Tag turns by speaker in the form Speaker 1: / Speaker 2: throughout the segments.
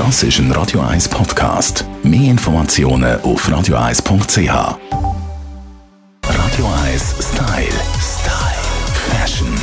Speaker 1: Das ist ein Radio 1 Podcast. Mehr Informationen auf radio1.ch. Radio 1 Style. Style. Fashion.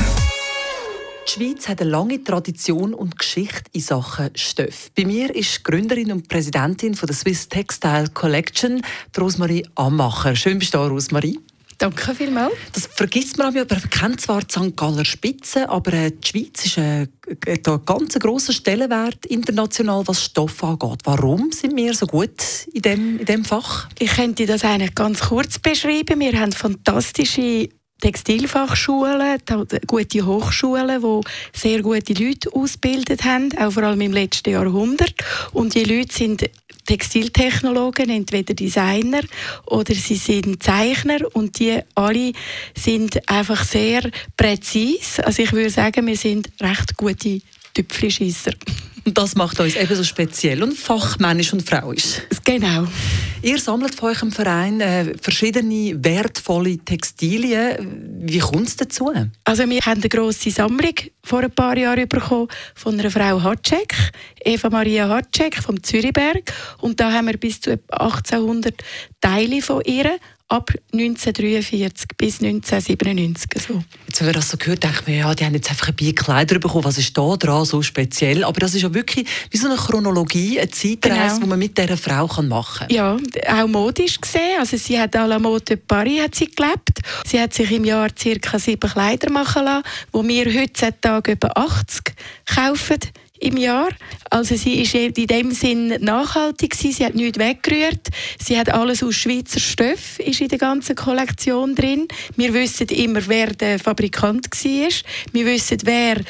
Speaker 2: Die Schweiz hat eine lange Tradition und Geschichte in Sachen Stoff. Bei mir ist Gründerin und Präsidentin von der Swiss Textile Collection, Rosmarie Ammacher. Schön bist du da, Rosmarie.
Speaker 3: Danke vielmals.
Speaker 2: Das vergisst man aber man kennt zwar die St. Galler Spitze, aber äh, die Schweiz ist äh, hat einen ganz grossen Stellenwert international, was Stoff angeht. Warum sind wir so gut in dem, in dem Fach?
Speaker 3: Ich könnte das eigentlich ganz kurz beschreiben. Wir haben fantastische Textilfachschulen, gute Hochschulen, die sehr gute Leute ausgebildet haben, auch vor allem im letzten Jahrhundert. Und die Leute sind Textiltechnologen, entweder Designer oder sie sind Zeichner und die alle sind einfach sehr präzise. Also ich würde sagen, wir sind recht gute Tüpfelschisser.
Speaker 2: Und das macht uns eben so speziell und fachmännisch und frauisch.
Speaker 3: Genau.
Speaker 2: Ihr sammelt von eurem Verein äh, verschiedene wertvolle Textilien. Wie kommt es dazu?
Speaker 3: Also wir haben eine grosse Sammlung vor ein paar Jahren bekommen von einer Frau Hatschek, Eva Maria Hatschek vom Zürichberg. Und da haben wir bis zu 1800 Teile von ihr ab 1943 bis 1997. So.
Speaker 2: Jetzt, wenn wir das so gehört, denken wir, ja, die haben jetzt einfach ein bisschen Kleider bekommen. Was ist da dran so speziell? Aber das ist ja wirklich wie so eine Chronologie, eine Zeitreise, genau. die man mit dieser Frau machen
Speaker 3: kann. Ja, auch modisch gesehen. Also sie hat à la mode de Paris hat sie gelebt. Sie hat sich im Jahr ca. sieben Kleider machen lassen, wo wir heutzutage über 80 kaufen im Jahr. Also sie ist in dem Sinn nachhaltig gewesen. Sie hat nichts weggerührt. Sie hat alles aus Schweizer Stoff ist in der ganzen Kollektion drin. Wir wissen immer, wer der Fabrikant war. Wir wissen, wer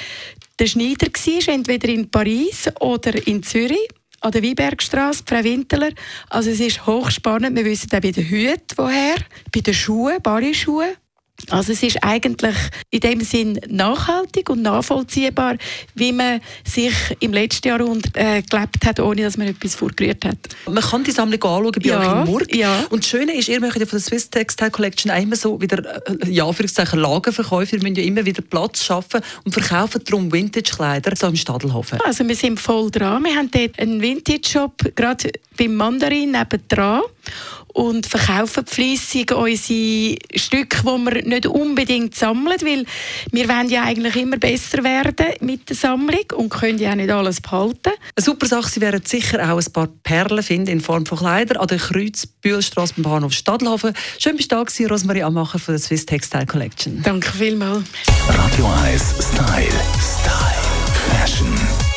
Speaker 3: der Schneider war, entweder in Paris oder in Zürich an der Weinbergstraße, Frau Winteler. Also es ist hochspannend. Wir wissen auch bei den Hüten woher, bei den Schuhen, Barrischuhen. Also es ist eigentlich in dem Sinn nachhaltig und nachvollziehbar, wie man sich im letzten Jahrhundert äh, gelebt hat, ohne dass man etwas vorgerührt hat.
Speaker 2: Man kann die Sammlung anschauen bei
Speaker 3: ja,
Speaker 2: euch in Murg.
Speaker 3: Ja.
Speaker 2: Und das Schöne ist, ihr möchtet ja von der Swiss Textile Collection immer so wieder, äh, ja, Anführungszeichen Lagerverkäufe, ihr müsst ja immer wieder Platz schaffen und verkaufen darum Vintage-Kleider so im Stadelhofen.
Speaker 3: Also wir sind voll dran. Wir haben dort einen Vintage-Shop, gerade beim Mandarin nebendran und verkaufen fleissig unsere Stücke, die wir nicht unbedingt sammeln, weil wir wollen ja eigentlich immer besser werden mit der Sammlung und können ja auch nicht alles behalten.
Speaker 2: Eine super Sache, Sie werden sicher auch ein paar Perlen finden in Form von Kleidern an der Kreuzbühlstrasse beim Bahnhof Stadlhofen. Schön, bist du da gewesen, Rosmarie Amacher von der Swiss Textile Collection.
Speaker 3: Danke vielmals.
Speaker 1: Radio 1 Style. Style. Fashion.